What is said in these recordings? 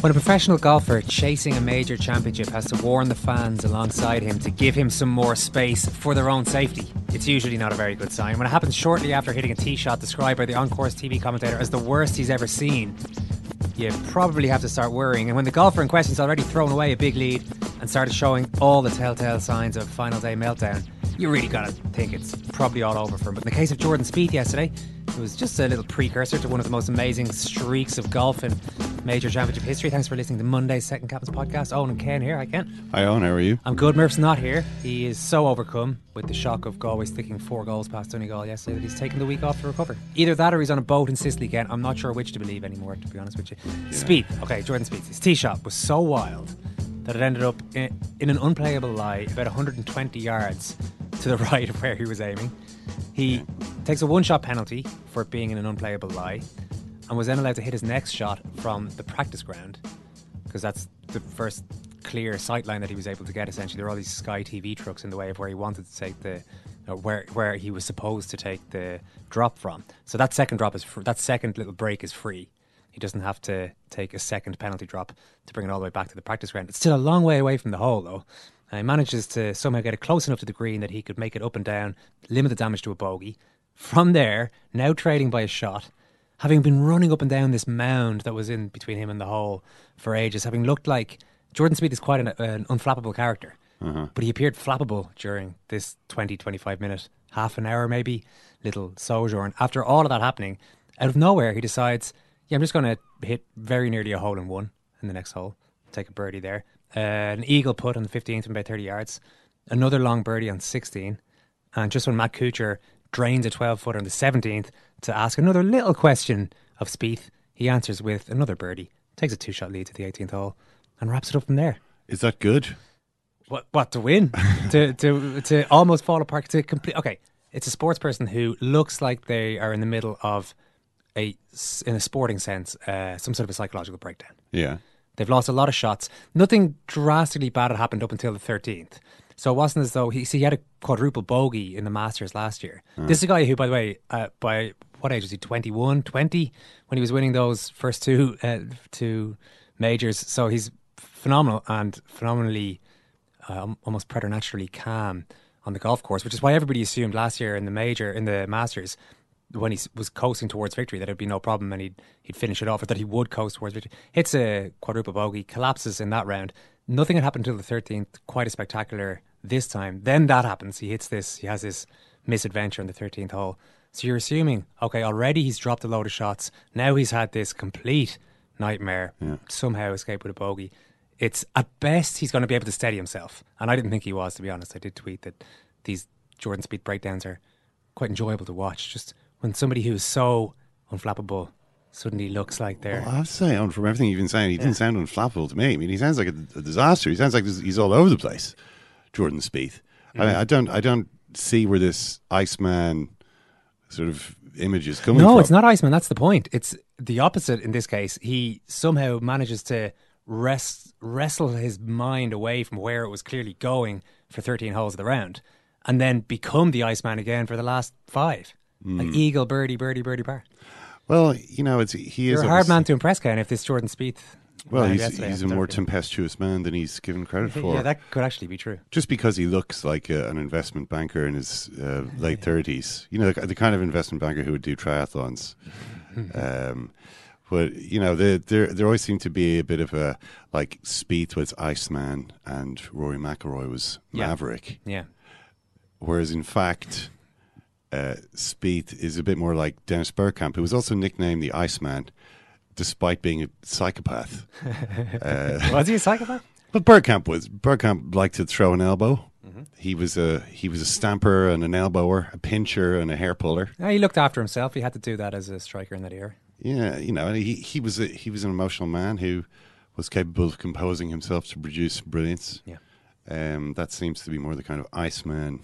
When a professional golfer chasing a major championship has to warn the fans alongside him to give him some more space for their own safety, it's usually not a very good sign. When it happens shortly after hitting a tee shot described by the on-course TV commentator as the worst he's ever seen, you probably have to start worrying. And when the golfer in question's already thrown away a big lead and started showing all the telltale signs of final day meltdown, you really gotta think it's probably all over for him. But in the case of Jordan Spieth yesterday, it was just a little precursor to one of the most amazing streaks of golf in major championship history. Thanks for listening to Monday's Second Captain's podcast. Owen and Ken here. Hi, Ken. Hi, Owen. How are you? I'm good. Murph's not here. He is so overcome with the shock of Galway sticking four goals past Donegal yesterday that he's taken the week off to recover. Either that or he's on a boat in Sicily again. I'm not sure which to believe anymore, to be honest with you. Spieth. okay, Jordan Spieth. His tee shot was so wild that it ended up in, in an unplayable lie about 120 yards to the right of where he was aiming. He takes a one shot penalty for being in an unplayable lie and was then allowed to hit his next shot from the practice ground because that's the first clear sight line that he was able to get essentially. There were all these sky tv trucks in the way of where he wanted to take the uh, where where he was supposed to take the drop from. So that second drop is fr- that second little break is free. He doesn't have to take a second penalty drop to bring it all the way back to the practice ground. It's still a long way away from the hole though. And he manages to somehow get it close enough to the green that he could make it up and down limit the damage to a bogey. From there now trading by a shot having been running up and down this mound that was in between him and the hole for ages, having looked like Jordan Spieth is quite an, an unflappable character, but he appeared flappable during this 20, 25 minute, half an hour maybe, little sojourn. After all of that happening, out of nowhere, he decides, yeah, I'm just going to hit very nearly a hole in one in the next hole, take a birdie there. Uh, an eagle put on the 15th from about 30 yards, another long birdie on 16. And just when Matt Kuchar drains a 12 footer on the 17th to ask another little question of Spieth, he answers with another birdie, takes a two shot lead to the 18th hole, and wraps it up from there. Is that good? What? What to win? to to to almost fall apart? To complete? Okay, it's a sports person who looks like they are in the middle of a, in a sporting sense, uh, some sort of a psychological breakdown. Yeah. They've lost a lot of shots. Nothing drastically bad had happened up until the 13th. So it wasn't as though he, see, he had a quadruple bogey in the Masters last year. This is a guy who, by the way, uh, by what age was he? 21, 20 when he was winning those first two uh, two majors. So he's phenomenal and phenomenally um, almost preternaturally calm on the golf course, which is why everybody assumed last year in the major in the Masters when he was coasting towards victory that it'd be no problem and he'd he'd finish it off, or that he would coast towards victory. Hits a quadruple bogey, collapses in that round. Nothing had happened until the thirteenth. Quite a spectacular this time. Then that happens. He hits this. He has this misadventure in the thirteenth hole. So you're assuming, okay, already he's dropped a load of shots. Now he's had this complete nightmare. Somehow escape with a bogey. It's at best he's going to be able to steady himself, and I didn't think he was. To be honest, I did tweet that these Jordan Spieth breakdowns are quite enjoyable to watch. Just when somebody who's so unflappable suddenly looks like they're Well, I have to say, from everything you've been saying, he didn't sound unflappable to me. I mean, he sounds like a, a disaster. He sounds like he's all over the place, Jordan Spieth. I, Mm. mean, I don't, I don't see where this Iceman sort of image is coming no, from. it's not Iceman. That's the point. It's the opposite in this case. He somehow manages to rest, wrestle his mind away from where it was clearly going for 13 holes of the round and then become the Iceman again for the last five. Like Mm. eagle, birdie, birdie, birdie, par. Well, you know, it's he is You're a hard man to impress, Ken, if this Jordan Spieth. Well, he's, he's a more tempestuous man than he's given credit for. Yeah, that could actually be true. just because he looks like a, an investment banker in his uh, late thirties, you know, the, the kind of investment banker who would do triathlons. um, but you know, there there always seemed to be a bit of a like Spieth was Iceman and Rory McIlroy was Maverick. Yeah. Whereas in fact, uh, Spieth is a bit more like Dennis Bergkamp, who was also nicknamed the Iceman, despite being a psychopath. uh, Was he a psychopath? but Bergkamp was Bergkamp liked to throw an elbow. Mm-hmm. He was a he was a stamper and an elbower, a pincher and a hair puller. No, he looked after himself. He had to do that as a striker in that era. Yeah, you know, and he he was a, he was an emotional man who was capable of composing himself to produce brilliance. Yeah. um, that seems to be more the kind of Iceman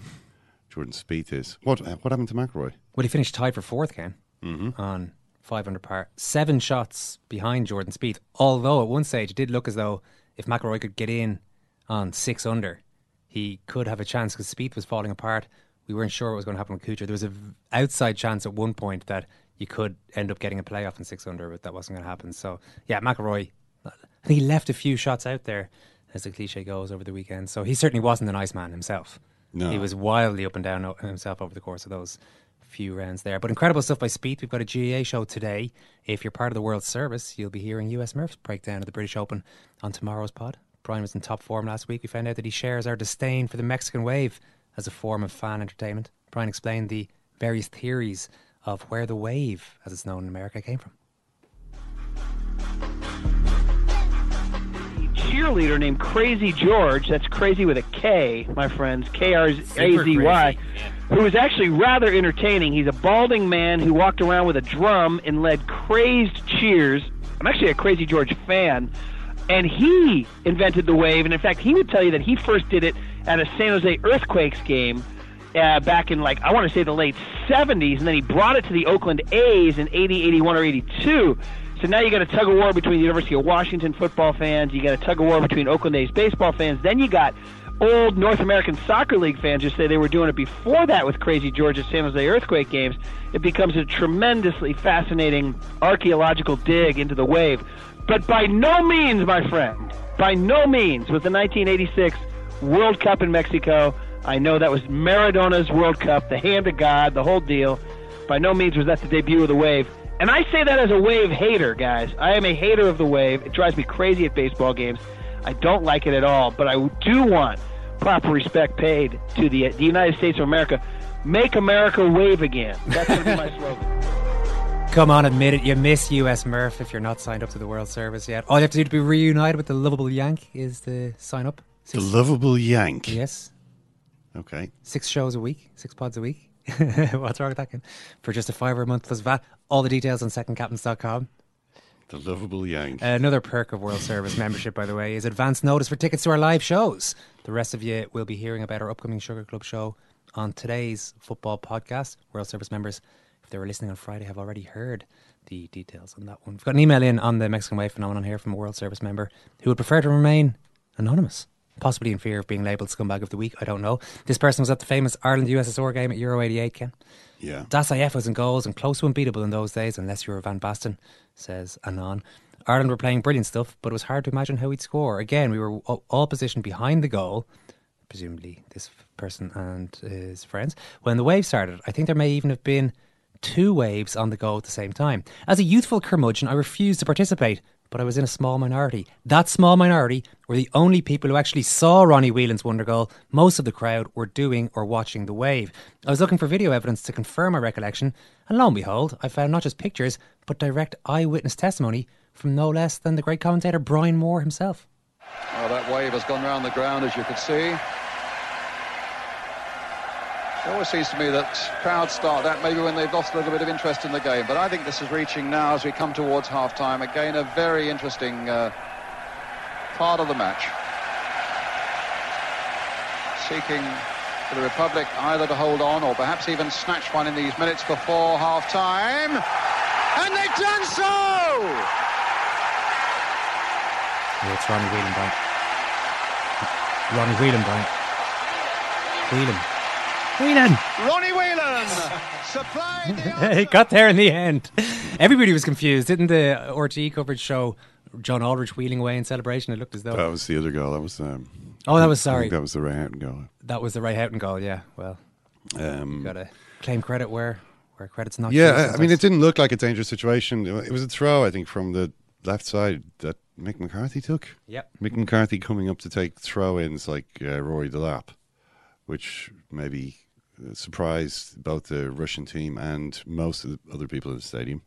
Jordan Spieth is. What what happened to McIlroy? Well, he finished tied for fourth, Ken, Mhm. on 500 par, seven shots behind Jordan Spieth. Although at one stage it did look as though if McIlroy could get in on six under, he could have a chance because Spieth was falling apart. We weren't sure what was going to happen with Kuchar. There was a v- outside chance at one point that you could end up getting a playoff in six under, but that wasn't going to happen. So yeah, McIlroy, I think he left a few shots out there, as the cliche goes, over the weekend. So he certainly wasn't an ice man himself. No. He was wildly up and down himself over the course of those few rounds there. But incredible stuff by Spieth. We've got a GAA show today. If you're part of the World Service, you'll be hearing US Murph's breakdown of the British Open on tomorrow's pod. Brian was in top form last week. We found out that he shares our disdain for the Mexican wave as a form of fan entertainment. Brian explained the various theories of where the wave, as it's known in America, came from. Cheerleader named Crazy George. That's crazy with a K, my friends. K R A Z Y. Who is actually rather entertaining. He's a balding man who walked around with a drum and led crazed cheers. I'm actually a Crazy George fan. And he invented the wave. And in fact, he would tell you that he first did it at a San Jose Earthquakes game uh, back in, like, I want to say the late 70s. And then he brought it to the Oakland A's in 80, 81, or 82. So now you got a tug of war between the University of Washington football fans. You got a tug of war between Oakland A's baseball fans. Then you got old North American Soccer League fans who say they were doing it before that with Crazy George at San Jose Earthquake games. It becomes a tremendously fascinating archaeological dig into the wave. But by no means, my friend, by no means was the 1986 World Cup in Mexico. I know that was Maradona's World Cup, the hand of God, the whole deal. By no means was that the debut of the wave. And I say that as a wave hater, guys. I am a hater of the wave. It drives me crazy at baseball games. I don't like it at all, but I do want proper respect paid to the, the United States of America. Make America wave again. That's going to be my slogan. Come on, admit it. You miss US Murph if you're not signed up to the World Service yet. All you have to do to be reunited with the lovable Yank is to sign up. The lovable Yank. Yes. Okay. Six shows a week, six pods a week. What's wrong with that? Ken? For just a fiver a month plus VAT. All the details on secondcaptains.com. The lovable Yank. Another perk of World Service membership, by the way, is advance notice for tickets to our live shows. The rest of you will be hearing about our upcoming Sugar Club show on today's football podcast. World Service members, if they were listening on Friday, have already heard the details on that one. We've got an email in on the Mexican Wave phenomenon here from a World Service member who would prefer to remain anonymous. Possibly in fear of being labelled scumbag of the week. I don't know. This person was at the famous Ireland USSR game at Euro 88, Ken. Yeah. Dasayev was in goals and close to unbeatable in those days, unless you were Van Basten, says Anon. Ireland were playing brilliant stuff, but it was hard to imagine how we'd score. Again, we were all positioned behind the goal, presumably this person and his friends. When the wave started, I think there may even have been two waves on the goal at the same time. As a youthful curmudgeon, I refused to participate, but I was in a small minority. That small minority were the only people who actually saw Ronnie Whelan's wonder goal. Most of the crowd were doing or watching the wave. I was looking for video evidence to confirm my recollection, and lo and behold, I found not just pictures, but direct eyewitness testimony from no less than the great commentator Brian Moore himself. Well, that wave has gone round the ground, as you can see. It always seems to me that crowds start that maybe when they've lost a little bit of interest in the game. But I think this is reaching now as we come towards half-time. Again, a very interesting uh, part of the match. Seeking for the Republic either to hold on or perhaps even snatch one in these minutes before half time. And they've done so! Yeah, it's Ronnie Whelan, Brian. Ronnie Whelan, Brian. Whelan. Whelan! Ronnie Whelan supplied the he got there in the end. Everybody was confused. Didn't the RTE coverage show John Aldridge wheeling away in celebration? It looked as though. That was the other goal. That was. Um, Oh, that was- I think sorry. that was the Ray Houghton goal. That was the Ray Houghton goal, yeah. Well, Um, got to claim credit where, where credit's not Yeah, I- I mean, it didn't look like a dangerous situation. It was a throw, I think, from the left side that Mick McCarthy took. Yep. Mick McCarthy coming up to take throw-ins like uh, Rory Delap, which maybe surprised both the Russian team and most of the other people in the stadium.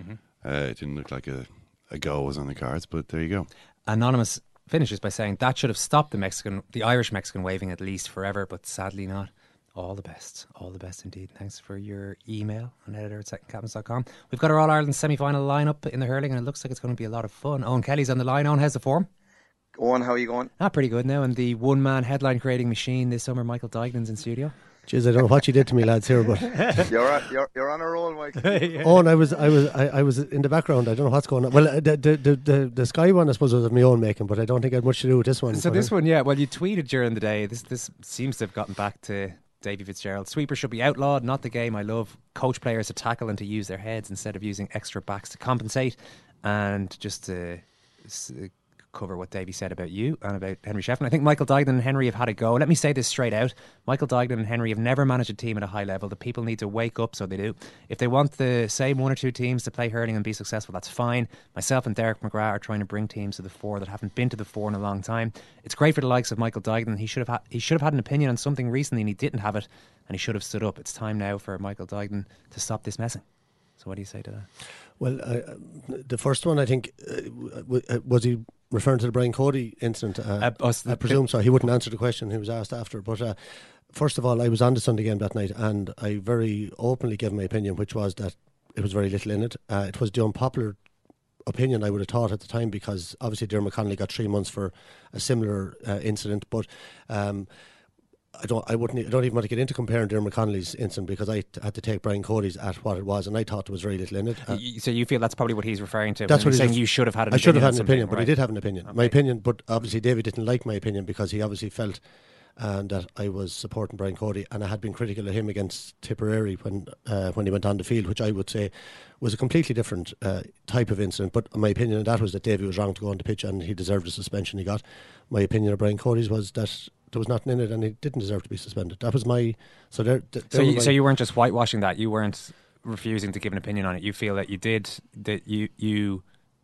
Mhm. Uh, it didn't look like a, a goal was on the cards, but there you go. Anonymous finishes by saying that should have stopped the Mexican, the Irish Mexican waving at least forever, but sadly not. All the best. All the best indeed. Thanks for your email on editor at secondcaptains.com. We've got our All Ireland semi final lineup in the hurling, and it looks like it's going to be a lot of fun. Eoin Kelly's on the line. Eoin, how's the form? Eoin, how are you going? Ah, pretty good now. And the one man headline creating machine this summer, Michael Duignan's in studio. Jeez, I don't know what you did to me, lads here, but You're, on- you're, you're on a roll, Mike. oh, and I was, I was, I, I was in the background. I don't know what's going on. Well, uh, the the the, the, the Sky one, I suppose, was of my own making, but I don't think I had much to do with this one. So this uh, one, yeah. Well, you tweeted during the day. This this seems to have gotten back to Davy Fitzgerald. Sweeper should be outlawed. Not the game I love. Coach players to tackle and to use their heads instead of using extra backs to compensate. And just to s- cover what Davy said about you and about Henry Shefflin. I think Michael Duignan and Henry have had a go. Let me say this straight out. Michael Duignan and Henry have never managed a team at a high level. The people need to wake up, so they do. If they want the same one or two teams to play hurling and be successful, that's fine. Myself and Derek McGrath are trying to bring teams to the fore that haven't been to the fore in a long time. It's great for the likes of Michael Duignan. He should have ha- he should have had an opinion on something recently and he didn't have it and he should have stood up. It's time now for Michael Duignan to stop this messing. So what do you say to that? Well, uh, the first one, I think, uh, w- uh, was he referring to the Brian Cody incident? Uh, Uh, I presume so. He wouldn't answer the question he was asked after. But uh, first of all, I was on the Sunday game that night, and I very openly gave my opinion, which was that it was very little in it. Uh, it was the unpopular opinion I would have thought at the time because obviously Dermot Connolly got three months for a similar uh, incident, but. Um, I don't. I wouldn't. I don't even want to get into comparing Dermot Connolly's incident because I t- had to take Brian Cody's at what it was, and I thought there was very little in it. Uh, so you feel that's probably what he's referring to. that's what he's saying ref- you should have had an I should opinion have had an opinion, but he right. did have an opinion. My opinion, but obviously David didn't like my opinion because he obviously felt and that I was supporting Brian Cody, and I had been critical of him against Tipperary when uh, when he went on the field, which I would say was a completely different uh, type of incident. But my opinion on that was that Davy was wrong to go on the pitch, and he deserved the suspension he got. My opinion of Brian Cody's was that there was nothing in it, and he didn't deserve to be suspended. That was my so there. th- So you, were so my- you weren't just whitewashing that. You weren't refusing to give an opinion on it. You feel that you did that. You you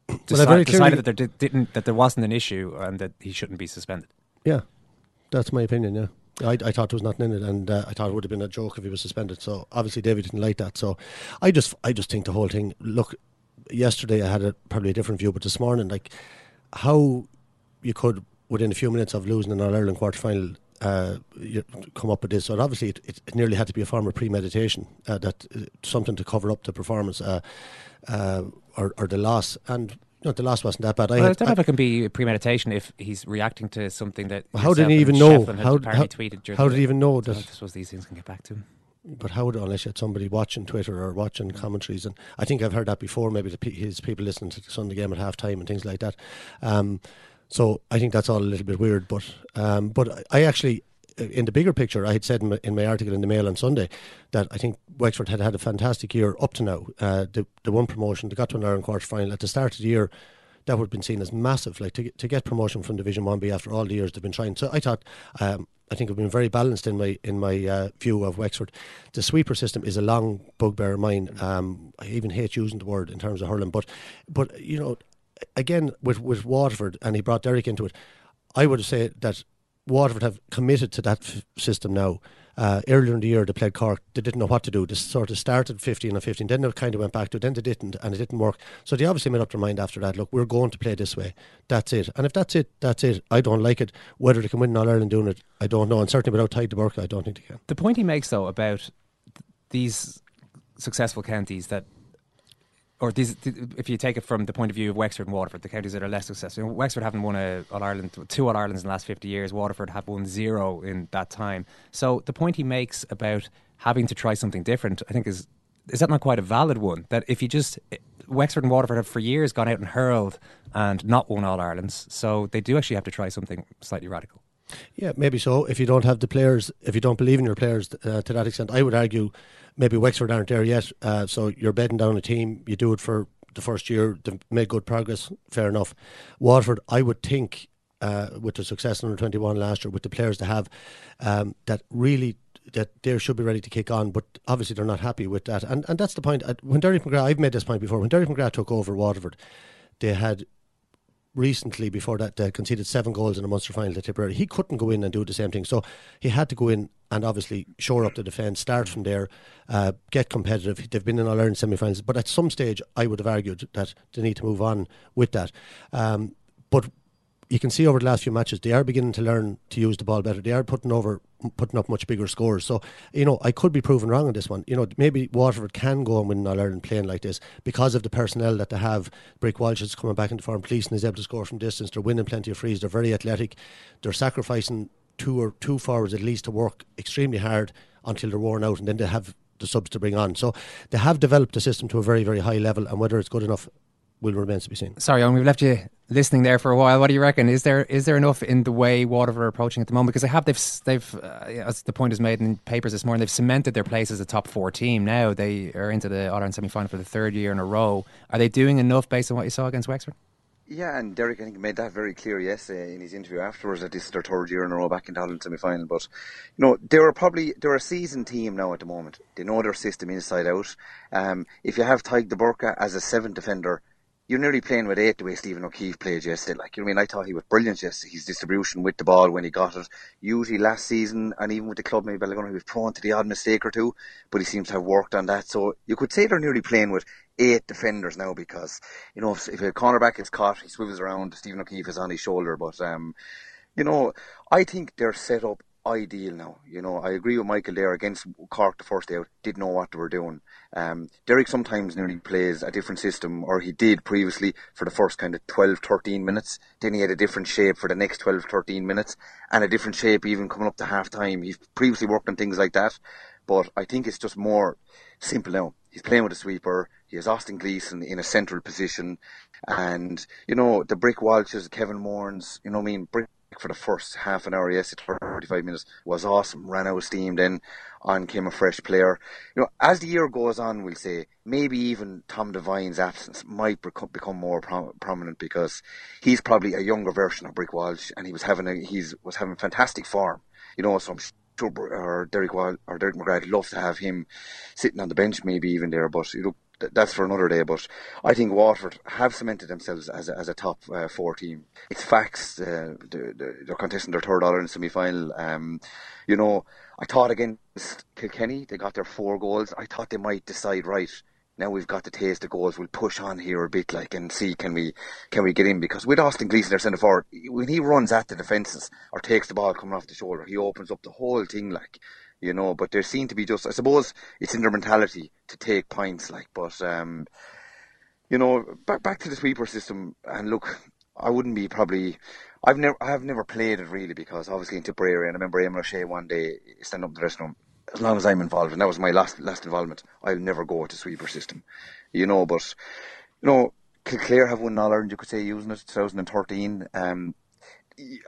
Well, I deci- very decided that there did, didn't that there wasn't an issue and that he shouldn't be suspended. Yeah, that's my opinion. Yeah, I, I thought there was nothing in it, and uh, I thought it would have been a joke if he was suspended. So obviously David didn't like that. So I just I just think the whole thing. Look, yesterday I had a, probably a different view, but this morning, like how you could within a few minutes of losing an All Ireland quarter final. Uh, you come up with this, so obviously it, it, nearly had to be a form of premeditation, uh, that uh, something to cover up the performance uh, uh, or, or the loss. And you know, the loss wasn't that bad. I well, I had, don't I- know if it can be premeditation if he's reacting to something that. How did he even know? How- how- tweeted during how did he even know that- I suppose these things can get back to him. But how would unless you had somebody watching Twitter or watching commentaries, and I think I've heard that before. Maybe the, his people listening to the Sunday game at halftime and things like that. Um, so I think that's all a little bit weird. But um, but I actually, in the bigger picture, I had said in my, in my article in the Mail on Sunday that I think Wexford had had a fantastic year up to now. Uh, the the one promotion, they got to an Ireland quarter final at the start of the year. That would have been seen as massive, like to to get promotion from Division One B after all the years they've been trying. So I thought, um, I think I've been very balanced in my in my uh, view of Wexford. The sweeper system is a long bugbear of mine. Um, I even hate using the word in terms of hurling, but but you know, again with with Waterford, and he brought Derek into it. I would say that Waterford have committed to that f- system now. Uh, earlier in the year, they played Cork. They didn't know what to do. They sort of started 15 and 15. Then they kind of went back to it. Then they didn't, and it didn't work. So they obviously made up their mind after that. Look, we're going to play this way. That's it. And if that's it, that's it. I don't like it. Whether they can win All Ireland doing it, I don't know. And certainly without Tadhg de Búrca, I don't think they can. The point he makes, though, about th- these successful counties that or these, if you take it from the point of view of Wexford and Waterford, the counties that are less successful. Wexford haven't won a All Ireland, two All Irelands in the last fifty years. Waterford have won zero in that time. So the point he makes about having to try something different, I think, is is that not quite a valid one? That if you just Wexford and Waterford have for years gone out and hurled and not won All Irelands, so they do actually have to try something slightly radical. Yeah, maybe so. If you don't have the players, if you don't believe in your players uh, to that extent, I would argue maybe Wexford aren't there yet. Uh, so you're betting down a team. You do it for the first year. They've made good progress. Fair enough. Waterford, I would think, uh, with the success under 21 last year, with the players they have, um, that really that they should be ready to kick on, but obviously they're not happy with that. And and that's the point. When Derek McGrath, I've made this point before. When Derek McGrath took over Waterford, they had recently before that they conceded seven goals in a Munster final to Tipperary. He couldn't go in and do the same thing, so he had to go in and obviously shore up the defence, start from there, uh, get competitive. They've been in All Ireland semi-finals, but at some stage I would have argued that they need to move on with that. Um, but you can see over the last few matches they are beginning to learn to use the ball better. They are putting over putting up much bigger scores. So you know I could be proven wrong on this one. You know maybe Waterford can go and win All Ireland playing like this because of the personnel that they have. Brick Walsh is coming back into form. Policing is able to score from distance. They're winning plenty of frees. They're very athletic. They're sacrificing two or two forwards at least to work extremely hard until they're worn out, and then they have the subs to bring on. So they have developed the system to a very very high level, and whether it's good enough will remain to be seen. Sorry, Eoin, we've left you listening there for a while. What do you reckon? Is there is there enough in the way Waterford are approaching at the moment? Because they have they've they've uh, as the point is made in papers this morning, they've cemented their place as a top four team. Now they are into the All Ireland semi final for the third year in a row. Are they doing enough based on what you saw against Wexford? Yeah, and Derek, I think, made that very clear yesterday in his interview afterwards that this is their third year in a row back in the Ireland semi-final. But you know, they're probably they're a seasoned team now at the moment. They know their system inside out. Um, if you have Tadhg de Búrca as a seventh defender, you're nearly playing with eight the way Stephen O'Keeffe played yesterday. Like, you know what I mean? I thought he was brilliant yesterday. His distribution with the ball when he got it. Usually last season, and even with the club, maybe Ballygunner, he was prone to the odd mistake or two, but he seems to have worked on that. So you could say they're nearly playing with eight defenders now because, you know, if, if a cornerback is caught, he swivels around, Stephen O'Keeffe is on his shoulder. But, um, you know, I think they're set up ideal now. You know, I agree with Michael there against Cork the first day out, didn't know what they were doing. Um, Derek sometimes nearly plays a different system, or he did previously for the first kind of 12, 13 minutes. Then he had a different shape for the next 12, 13 minutes, and a different shape even coming up to half time. He's previously worked on things like that, but I think it's just more simple now. He's playing with a sweeper. He has Austin Gleeson in a central position, and you know the Brick Walshes, Kevin Morans. You know, I mean, Brick for the first half an hour, yes, 35 minutes was awesome. Ran out of steam. Then on came a fresh player. You know, as the year goes on, we'll say maybe even Tom Devine's absence might become more prominent because he's probably a younger version of Brick Walsh, and he was having a he's was having fantastic form. You know, so I'm sure or Derek Wall, or Derek McGrath love to have him sitting on the bench, maybe even there. But you know, that's for another day. But I think Waterford have cemented themselves as a, as a top uh, four team. It's facts. Uh, they're, they're contesting their third in semi final. Um, you know, I thought against Kilkenny, they got their four goals. I thought they might decide right. Now we've got the taste of goals. We'll push on here a bit, like, and see can we can we get in because with Austin Gleeson, their centre forward, when he runs at the defences or takes the ball coming off the shoulder, he opens up the whole thing, like you know. But there seem to be just, I suppose, it's in their mentality to take points, like. But um, you know, back back to the sweeper system, and look, I wouldn't be probably. I've never, I have never played it really because obviously in Tipperary, and I remember Eamon O'Shea one day standing up in the dressing room. As long as I'm involved, and that was my last last involvement, I'll never go the sweeper system, you know. But you know, Kildare have won All Ireland, you could say, using it 2013. Um,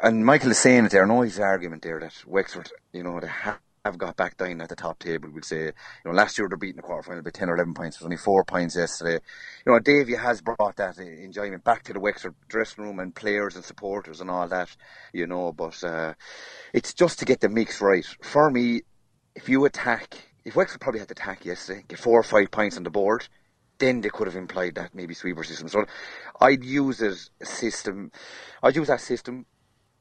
and Michael is saying it there. I know his argument there that Wexford, you know, they have have got back down at the top table. We'll say, you know, last year they're beating the quarter final by 10 or 11 points. Was only four points yesterday. You know, Davy has brought that enjoyment back to the Wexford dressing room and players and supporters and all that, you know, but uh, it's just to get the mix right. For me, if you attack, if Wexford probably had to attack yesterday, get four or five points on the board, then they could have implied that maybe sweeper system. So I'd use a system, I'd use that system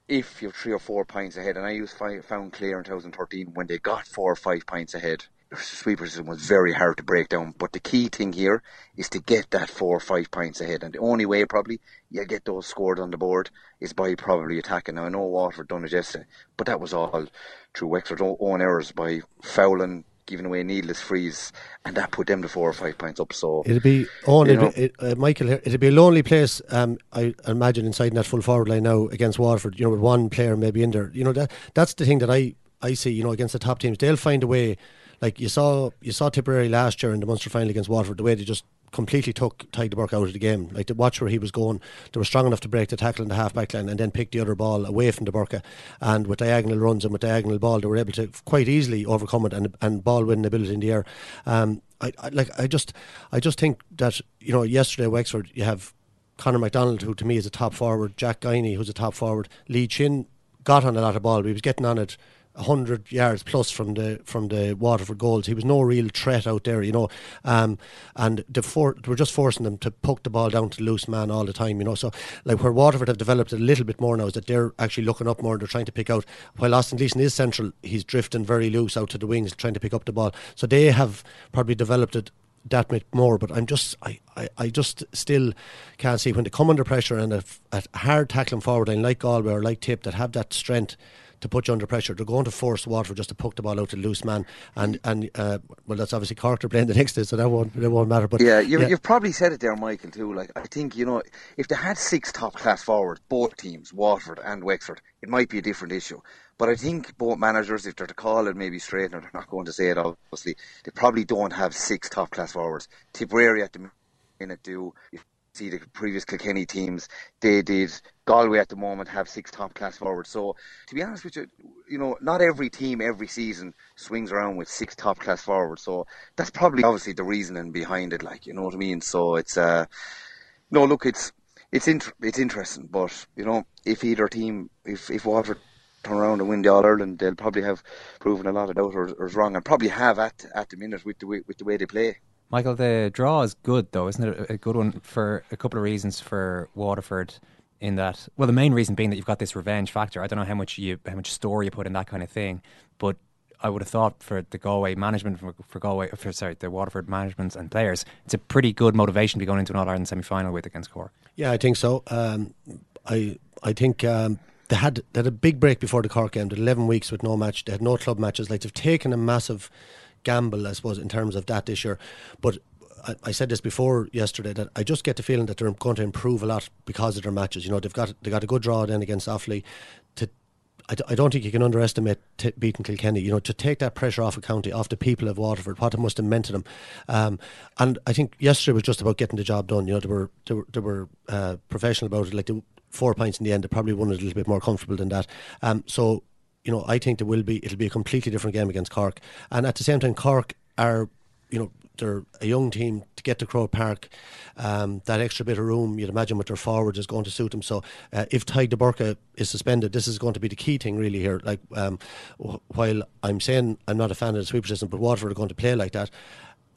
if you're three or four points ahead, and I used five, found Clare in 2013 when they got four or five points ahead, the sweeper system was very hard to break down. But the key thing here is to get that four or five points ahead, and the only way probably you'll get those scored on the board is by probably attacking. Now I know Waterford done it yesterday, but that was all through Wexford's own errors by fouling, giving away needless frees, and that put them to four or five points up. So it'd be oh, you it'd be, it, uh, Michael. It'd be a lonely place. Um, I imagine inside that full forward line now against Waterford. You know, with one player maybe in there. You know that that's the thing that I I see. You know, against the top teams, they'll find a way. Like you saw, you saw Tipperary last year in the Munster final against Waterford. The way they just completely took de Búrca out of the game. Like to watch where he was going, they were strong enough to break the tackle in the half back line and then pick the other ball away from de Búrca. And with diagonal runs and with diagonal ball, they were able to quite easily overcome it and and ball winning ability in the air. Um, I, I like I just I just think that you know yesterday Wexford you have Conor McDonald who to me is a top forward, Jack Guiney who's a top forward, Lee Chin got on a lot of ball, he was getting on it hundred yards plus from the from the Waterford goals. He was no real threat out there, you know. Um, and the for, we're just forcing them to poke the ball down to loose man all the time, you know. So like where Waterford have developed a little bit more now is that they're actually looking up more. and They're trying to pick out. While Austin Gleeson is central, he's drifting very loose out to the wings, trying to pick up the ball. So they have probably developed it that bit more. But I'm just, I, I, I just still can't see when they come under pressure and a, a hard tackling forward line like Galway or like Tip that have that strength to put you under pressure. They're going to force Waterford just to poke the ball out to the loose man, and and uh, well, that's obviously Cork are playing the next day, so that won't that won't matter. But yeah, you, have probably said it there, Michael. Too. Like I think you know, if they had six top class forwards, both teams, Waterford and Wexford, it might be a different issue. But I think both managers, if they're to call it maybe straight, and they're not going to say it obviously, they probably don't have six top class forwards. Tipperary at the minute do You see the previous Kilkenny teams, they did. Galway at the moment have six top class forwards. So to be honest with you, you know, not every team every season swings around with six top class forwards. So that's probably obviously the reasoning behind it. Like you know what I mean. So it's uh, no look, it's it's int- it's interesting, but you know, if either team, if if Waterford turn around and win the All Ireland, they'll probably have proven a lot of doubt or, wrong, and probably have at at the minute with the way, with the way they play. Michael, the draw is good though, isn't it? A good one for a couple of reasons for Waterford. In that, well, the main reason being that you've got this revenge factor. I don't know how much you, how much store you put in that kind of thing, but I would have thought for the Galway management, for, for Galway, for sorry, the Waterford management and players, it's a pretty good motivation to be going into an All Ireland semi final with against Cork. Yeah, I think so. Um, I I think um, they had they had a big break before the Cork game. They had eleven weeks with no match. They had no club matches. Like they've taken a massive gamble, I suppose, in terms of that this year. But I, I, said this before yesterday that I just get the feeling that they're going to improve a lot because of their matches. You know, they've got they got a good draw then against Offaly. To I, I don't think you can underestimate t- beating Kilkenny. You know, to take that pressure off a county, off the people of Waterford, what it must have meant to them. Um, and I think yesterday was just about getting the job done. You know, they were they were, they were uh, professional about it. Like they, four points in the end, they probably won it a little bit more comfortable than that. Um, so you know, I think there will be it'll be a completely different game against Cork, and at the same time, Cork are you know they're a young team to get to Croke Park. Um, that extra bit of room, you'd imagine, with their forwards is going to suit them. So, uh, if Tadhg de Búrca is suspended, this is going to be the key thing really here. Like, um, while I'm saying I'm not a fan of the sweeper system, but Waterford are going to play like that,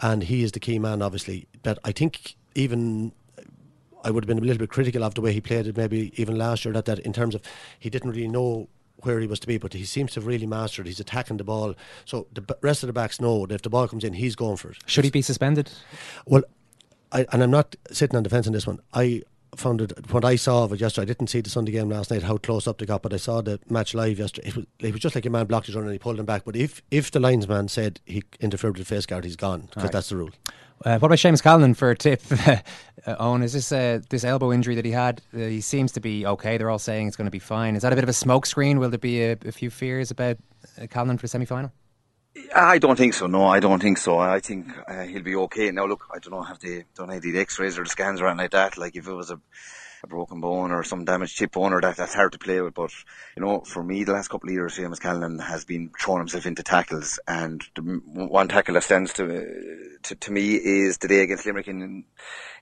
and he is the key man, obviously. But I think even I would have been a little bit critical of the way he played it, maybe even last year. That that in terms of he didn't really know where he was to be, but he seems to have really mastered. He's attacking the ball, so the rest of the backs know that if the ball comes in, he's going for it. Should he be suspended? Well, I, and I'm not sitting on the fence on this one. I found it what I saw of it yesterday. I didn't see the Sunday game last night, how close up they got, but I saw the match live yesterday. It was, it was just like a man blocked his run and he pulled him back. But if if the linesman said he interfered with the face guard, he's gone because right. that's the rule. Uh, what about Seamus Callanan for a tip? uh, Eoin, is this uh, this elbow injury that he had? Uh, he seems to be okay. They're all saying it's going to be fine. Is that a bit of a smokescreen? Will there be a, a few fears about uh, Callanan for the semi final? I don't think so. No, I don't think so. I think uh, he'll be okay. Now, look, I don't know have they done any X-rays or the scans or anything like that. Like if it was a a broken bone or some damaged chip bone or that, that's hard to play with. But, you know, for me, the last couple of years, Seamus Callanan has been throwing himself into tackles. And the one tackle that stands to, uh, to, to me is the day against Limerick in,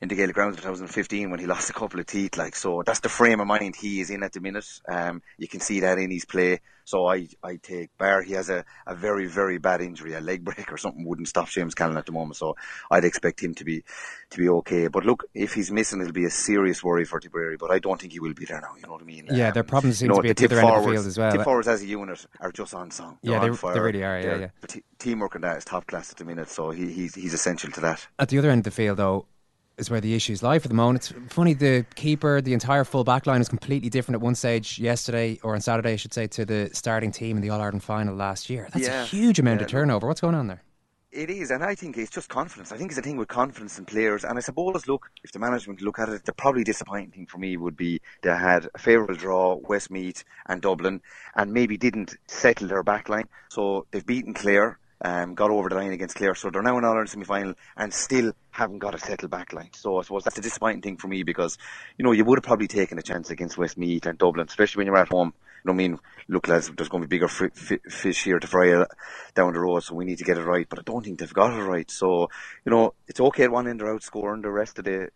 in the Gaelic Grounds in 2015 when he lost a couple of teeth. Like, so that's the frame of mind he is in at the minute. Um, you can see that in his play. So I, I take Bar. He has a, a very, very bad injury. A leg break or something wouldn't stop James Callanan at the moment. So I'd expect him to be, to be okay. But look, if he's missing, it'll be a serious worry for Tipperary. But I don't think he will be there now. You know what I mean? Yeah, um, their problems seem you know, to be at the other end of the field as well. Tip forwards as a unit are just on song. They're yeah, they, on they really are. Yeah, yeah. T- teamwork and that is top class at the minute. So he, he's, he's essential to that. At the other end of the field, though, is where the issues lie for the moment. It's funny, the keeper, the entire full back line is completely different at one stage yesterday, or on Saturday, I should say, to the starting team in the All Ireland final last year. That's yeah. a huge amount yeah, of turnover. What's going on there? It is, and I think it's just confidence. I think it's a thing with confidence in players. And I suppose, look, if the management look at it, the probably disappointing thing for me would be they had a favourable draw, Westmeath and Dublin, and maybe didn't settle their back line. So they've beaten Clare, um, got over the line against Clare, so they're now in All Ireland semi final and still haven't got a settled back line. So I suppose that's a disappointing thing for me because, you know, you would have probably taken a chance against Westmeath and Dublin, especially when you're at home. You know, I mean, look, lads, there's going to be bigger fish here to fry down the road, so we need to get it right. But I don't think they've got it right. So, you know, it's okay at one end they're outscoring the rest of the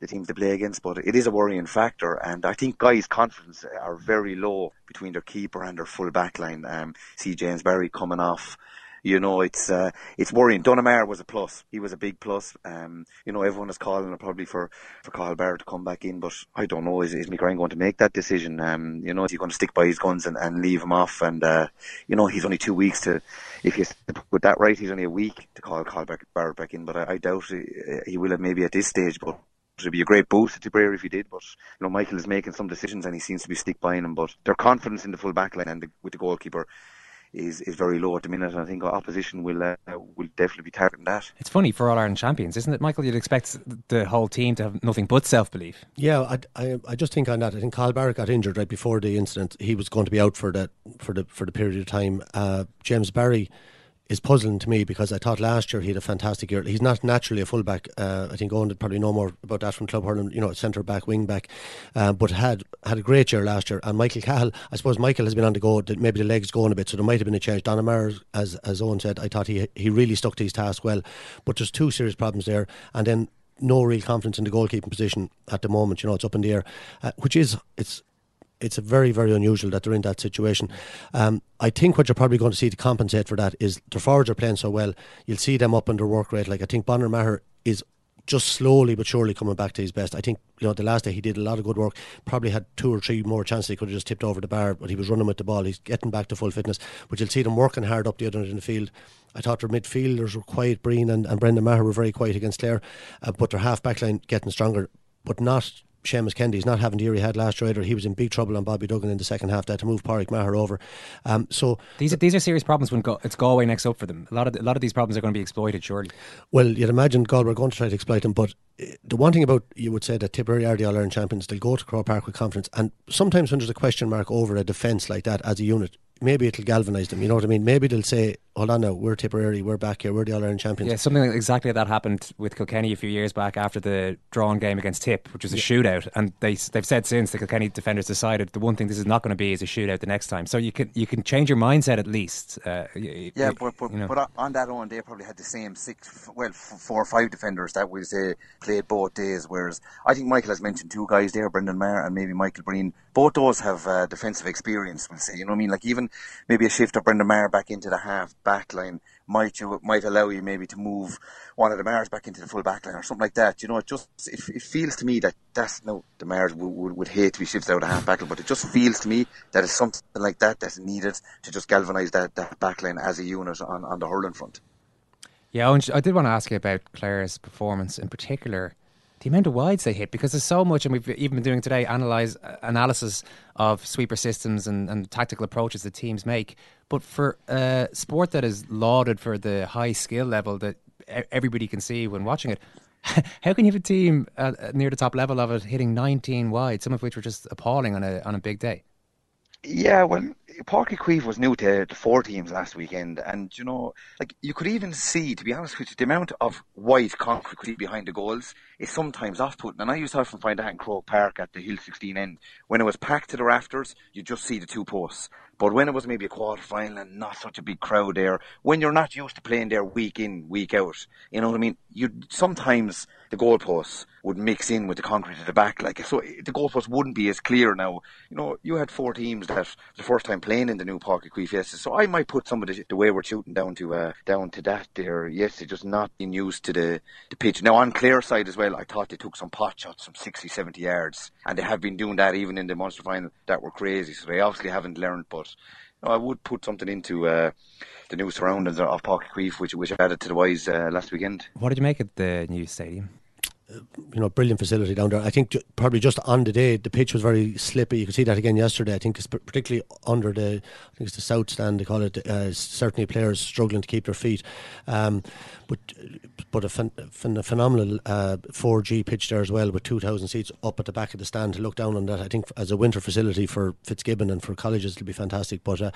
the teams they play against, but it is a worrying factor. And I think guys' confidence are very low between their keeper and their full back line. Um, see James Barry coming off you know, it's uh, it's worrying. Donagh Maher was a plus. He was a big plus. Um, you know, everyone is calling probably for for Cathal Barrett to come back in, but I don't know. Is is Mick Ryan going to make that decision? Um, you know, is he going to stick by his guns and, and leave him off? And uh, you know, he's only two weeks to. If you put that right, he's only a week to call Cathal Barrett back in. But I, I doubt he, he will have maybe at this stage. But it would be a great boost to Tipperary if he did, but you know Michael is making some decisions and he seems to be stick by him. But their confidence in the full back line and the, with the goalkeeper is, is very low at the minute, and I think our opposition will uh, will definitely be targeting that. It's funny for All Ireland champions, isn't it, Michael? You'd expect the whole team to have nothing but self belief. Yeah, I, I, I, just think on that. I think Cathal Barrett got injured right before the incident. He was going to be out for that for the for the period of time. Uh, James Barry is puzzling to me because I thought last year he had a fantastic year. He's not naturally a fullback. Uh, I think Eoin would probably know more about that from Club Hurling, you know, centre back, wing back, uh, but had had a great year last year. And Michael Cahill, I suppose Michael has been on the go. Maybe the legs going a bit, so there might have been a change. Donagh Maher, as as Eoin said, I thought he he really stuck to his task well, but there's two serious problems there, and then no real confidence in the goalkeeping position at the moment. You know, it's up in the air, uh, which is it's it's very, very unusual that they're in that situation. Um, I think what you're probably going to see to compensate for that is their forwards are playing so well. You'll see them up under work rate. Like I think Bonner Maher is just slowly but surely coming back to his best. I think you know the last day he did a lot of good work. Probably had two or three more chances he could have just tipped over the bar, but he was running with the ball. He's getting back to full fitness. But you'll see them working hard up the other end of the field. I thought their midfielders were quiet. Breen and, and Brendan Maher were very quiet against Clare, uh, but their half back line getting stronger, but not Seamus Kennedy's not having the year he had last year either. He was in big trouble on Bobby Duggan in the second half. They had to move Padraig Maher over. Um, so these are these are serious problems when go, it's Galway next up for them. A lot of a lot of these problems are going to be exploited, surely. Well, you'd imagine Galway are going to try to exploit them, but the one thing about you would say that Tipperary are the All Ireland champions, they'll go to Croke Park with confidence. And sometimes when there's a question mark over a defence like that as a unit, maybe it'll galvanise them. You know what I mean? Maybe they'll say, "Hold on now, we're Tipperary, we're back here, we're the All Ireland champions." Yeah, something like exactly that happened with Kilkenny a few years back after the drawn game against Tip, which was a yeah. shootout, and they they've said since the Kilkenny defenders decided the one thing this is not going to be is a shootout the next time. So you can you can change your mindset at least. Uh, yeah, but but, you know. but on that one, they probably had the same six, well, four or five defenders that was uh, played both days. Whereas I think Michael has mentioned two guys there, Brendan Maher and maybe Michael Breen. Both those have uh, defensive experience. We'll say, you know what I mean? Like even maybe a shift of Brendan Maher back into the half back line might you might allow you maybe to move one of the Mahers back into the full back line or something like that. You know, it just it, it feels to me that that's no the Mahers would, would, would, hate to be shifted out of half back line, but it just feels to me that it's something like that that's needed to just galvanise that, that back line as a unit on, on the hurling front. Yeah, I did want to ask you about Clare's performance in particular the amount of wides they hit because there's so much, and we've even been doing today analyze analysis of sweeper systems and, and tactical approaches that teams make. But for a sport that is lauded for the high skill level that everybody can see when watching it, how can you have a team uh, near the top level of it hitting 19 wide, some of which were just appalling on a on a big day? Yeah, well, Uí Chaoimh was new to the four teams last weekend, and you know, like you could even see, to be honest with you, the amount of white concrete behind the goals is sometimes off-putting. And I used to often find that in Croke Park at the Hill 16 end when it was packed to the rafters, you just see the two posts. But when it was maybe a quarter final and not such a big crowd there, when you're not used to playing there week in, week out, you know what I mean? You sometimes the goalposts would mix in with the concrete at the back, like so eh, the goalposts wouldn't be as clear now. You know, you had four teams that the first time playing in the new Uí Chaoimh Fiesta, so I might put some of the, the way we're shooting down to uh, down to that there. Yes, they're just not being used to the the pitch. Now on Clare side as well, I thought they took some pot shots, from 60, 70 yards, and they have been doing that even in the Munster final that were crazy. So they obviously haven't learned, but I would put something into uh, the new surroundings of Uí Chaoimh, which which added to the wise uh, last weekend. What did you make of the new stadium? You know, brilliant facility down there. I think ju- probably just on the day the pitch was very slippy. You could see that again yesterday. I think it's particularly under the, I think it's the south stand they call it. Uh, certainly players struggling to keep their feet, um, but but a, phen- phen- phenomenal uh, 4G pitch there as well with 2,000 seats up at the back of the stand to look down on that. I think as a winter facility for Fitzgibbon and for colleges it'll be fantastic. But uh,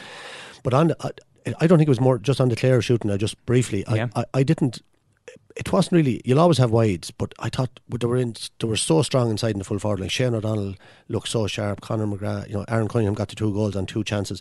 but on the, I, I don't think it was more just on the Clare shooting. I just briefly Yeah. I, I, I didn't it wasn't really. You'll always have wides, but I thought they were in. They were so strong inside in the full forward line. Shane O'Donnell looked so sharp. Conor McGrath, you know, Aaron Cunningham got the two goals on two chances,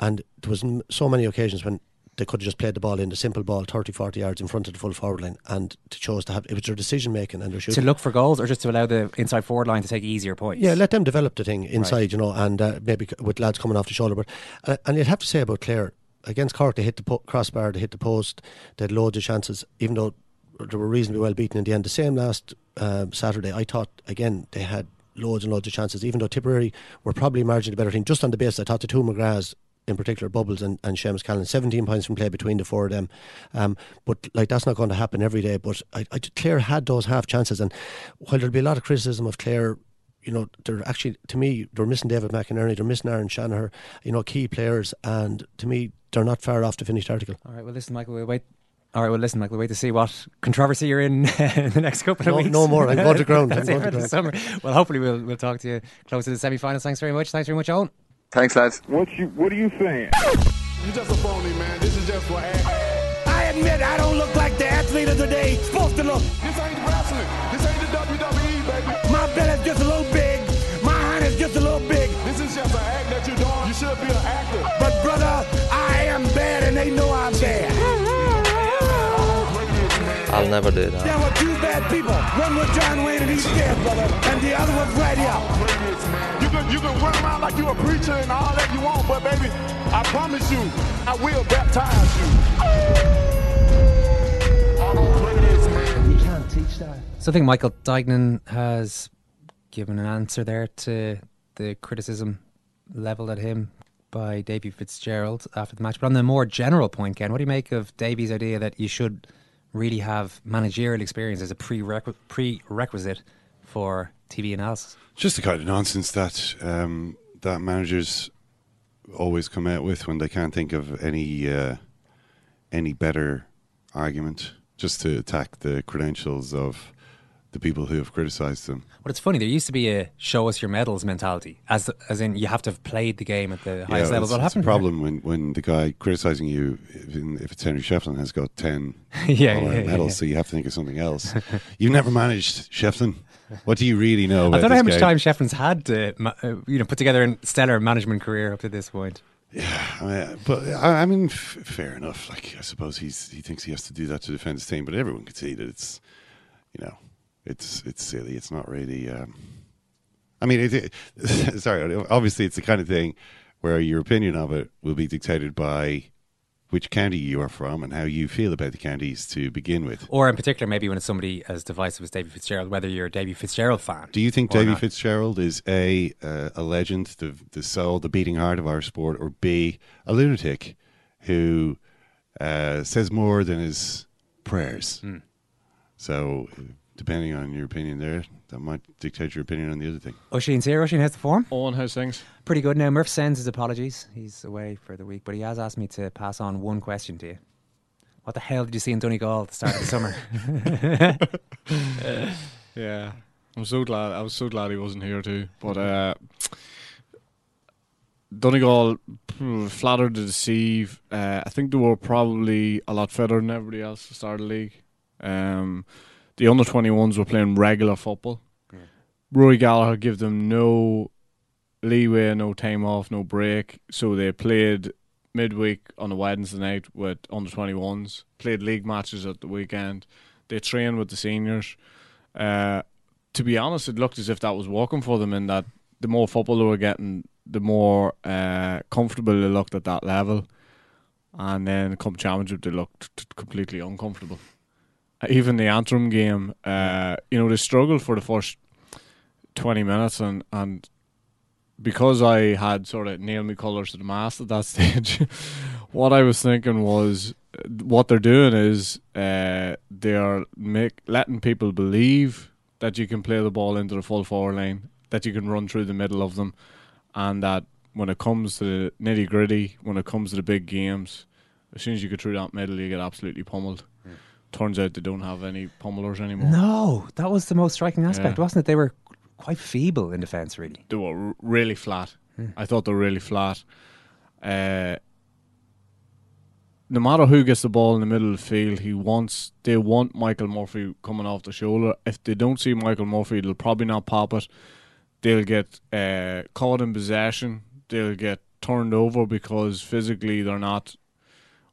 and there was so many occasions when they could have just played the ball in the simple ball 30, 40 yards in front of the full forward line, and they chose to have it was their decision making and their shooting To look for goals or just to allow the inside forward line to take easier points? Yeah, let them develop the thing inside, you know, and uh, maybe with lads coming off the shoulder. But uh, and you'd have to say about Clare against Cork, they hit the po- crossbar, they hit the post, they had loads of chances, even though they were reasonably well beaten in the end. The same last uh, Saturday, I thought again they had loads and loads of chances, even though Tipperary were probably marginally better team. Just on the base, I thought the two McGraths in particular, Bubbles and, and Seamus Callan, 17 points from play between the four of them. Um, but like that's not going to happen every day. But I, I, Clare had those half chances, and while there'll be a lot of criticism of Clare you know, they're actually to me they're missing David McInerney, they're missing Aaron Shanagher, you know, key players, and to me they're not far off the finished article. All right, well, listen, Michael, we'll wait. All right, well, listen, Michael, wait to see what controversy you're in in the next couple of No- weeks. no more, I'm going to ground, I'm going to for the summer. Well, hopefully we'll we'll talk to you close to the semi-finals. Thanks very much. Thanks very much, Eoin. Thanks, lads. What you What are you saying? You're just a phony, man. This is just for act. I admit I don't look like the athlete of the day supposed to look. This ain't the wrestling. This ain't the WWE, baby. My belly's just a little big. My hand is just a little big. This is just an act that you're doing. You should be an actor. But brother, I am bad, and they know I'm bad. I'll never do that. There were two bad people. One was John Wayne, and he's dead, brother, and the other was right here. You can you can run around like you a preacher and all that you want, but baby, I promise you, I will baptize you. I don't play this, man. You can't teach that. So I think Michael Duignan has given an answer there to the criticism levelled at him by Davy Fitzgerald after the match. But on the more general point, Ken, what do you make of Davy's idea that you should really have managerial experience as a prerequ- prerequisite for TV analysis? Just the kind of nonsense that um, that managers always come out with when they can't think of any uh, any better argument, just to attack the credentials of the people who have criticised them. But it's funny. There used to be a "show us your medals" mentality, as as in you have to have played the game at the highest level. it's, What it's a problem when, when the guy criticising you, if, if it's Henry Shefflin, has got 10 Yeah, yeah, yeah, medals, yeah. so you have to think of something else. You've never managed Shefflin. What do you really know about I don't know how much game? time Shefflin's had to, uh, you know, put together a stellar management career up to this point. I mean, but I, I mean, f- fair enough. Like I suppose he's he thinks he has to do that to defend his team, but everyone can see that it's, you know, it's it's silly. It's not really. Um, I mean, it, it, sorry. Obviously, it's the kind of thing where your opinion of it will be dictated by which county you are from and how you feel about the counties to begin with. Or in particular, maybe when it's somebody as divisive as David Fitzgerald, whether you're a David Fitzgerald fan. Do you think David not. Fitzgerald is a uh, a legend, the the soul, the beating heart of our sport, or B a lunatic who uh, says more than his prayers? Hmm. So, depending on your opinion, there that might dictate your opinion on the other thing. Oisin's here. Oisin, how's the form? Eoin, how's things? Pretty good now. Murph sends his apologies. He's away for the week, but he has asked me to pass on one question to you. What the hell did you see in Donegal at the start of the summer? Yeah, I'm so glad. I was so glad he wasn't here too. But uh, Donegal flattered to deceive. Uh, I think they were probably a lot fitter than everybody else to start the league. Um, the under 21s were playing regular football. Rory Gallagher gave them no leeway, no time off, no break. So they played midweek on a Wednesday night with under 21s, played league matches at the weekend. They trained with the seniors. Uh, to be honest, it looked as if that was working for them in that the more football they were getting, the more uh, comfortable they looked at that level. And then come championship, they looked completely uncomfortable. Even the Antrim game, uh, you know, they struggled for the first 20 minutes and, and because I had sort of nailed me colours to the mast at that stage, what I was thinking was what they're doing is uh, they are make letting people believe that you can play the ball into the full forward line, that you can run through the middle of them, and that when it comes to the nitty gritty, when it comes to the big games, as soon as you get through that middle, you get absolutely pummeled. Turns out they don't have any pummelers anymore. No, that was the most striking aspect, Yeah. wasn't it? They were quite feeble in defence, really. They were r- really flat. Hmm. I thought they were really flat. Uh, no matter who gets the ball in the middle of the field, he wants they want Michael Murphy coming off the shoulder. If they don't see Michael Murphy, they'll probably not pop it. They'll get uh, caught in possession. They'll get turned over because physically they're not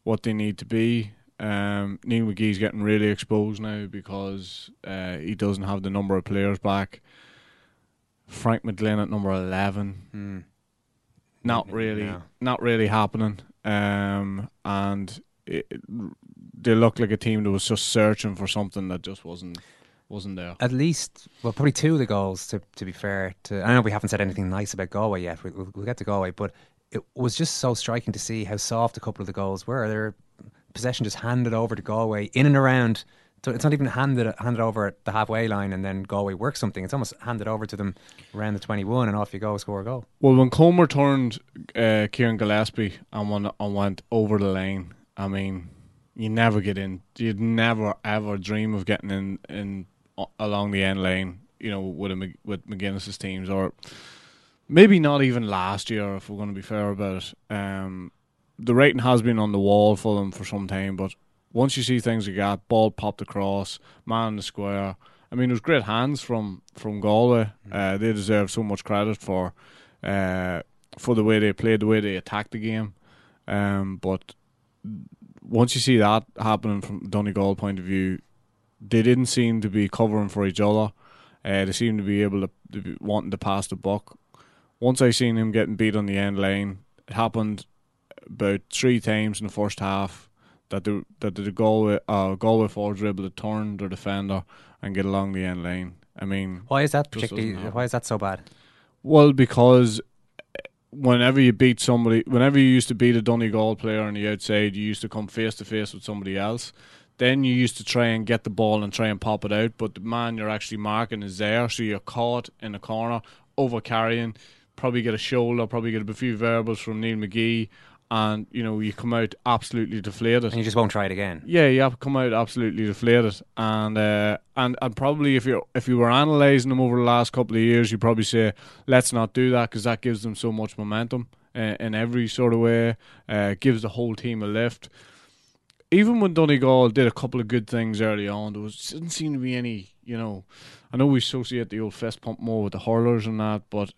what they need to be. Um, Neil McGee's getting really exposed now because uh, he doesn't have the number of players back. Frank McGlynn at number eleven, not really, no. not really happening. Um, and it, they look like a team that was just searching for something that just wasn't wasn't there. At least, well, probably two of the goals. To to be fair, to I know we haven't said anything nice about Galway yet. We, we'll, we'll get to Galway, but it was just so striking to see how soft a couple of the goals were. Their possession just handed over to Galway in and around. So It's not even handed handed over at the halfway line and then Galway work something. It's almost handed over to them around the twenty one and off you go, score a goal. Well, when Comer turned uh, Kieran Gillespie and went, and went over the lane, I mean, you never get in. You'd never ever dream of getting in in along the end lane. You know, with a, with McGuinness's teams, or maybe not even last year, if we're going to be fair about it. Um, the rating has been on the wall for them for some time, but once you see things like that, ball popped across, man in the square. I mean, it was great hands from from Galway. Uh, they deserve so much credit for uh, for the way they played, the way they attacked the game. Um, but once you see that happening from Donegal point of view, they didn't seem to be covering for each other. Uh, they seemed to be able to, to be wanting to pass the buck. Once I seen him getting beat on the end line, it happened about three times in the first half that the that the Galway uh, Galway forwards were able to turn their defender and get along the end line. I mean, Why is that particularly? Why is that so bad? Well, because whenever you beat somebody, whenever you used to beat a Donegal player on the outside, you used to come face to face with somebody else. Then you used to try and get the ball and try and pop it out, but the man you're actually marking is there, so you're caught in a corner, over carrying, probably get a shoulder, probably get a few verbals from Neil McGee, and you know you come out absolutely deflated. And you just won't try it again. Yeah, you have come out absolutely deflated, and uh, and and probably if you if you were analysing them over the last couple of years, you probably say let's not do that because that gives them so much momentum uh, in every sort of way. Uh, gives the whole team a lift. Even when Donegal did a couple of good things early on, there was didn't seem to be any. You know, I know we associate the old fist pump more with the hurlers and that, but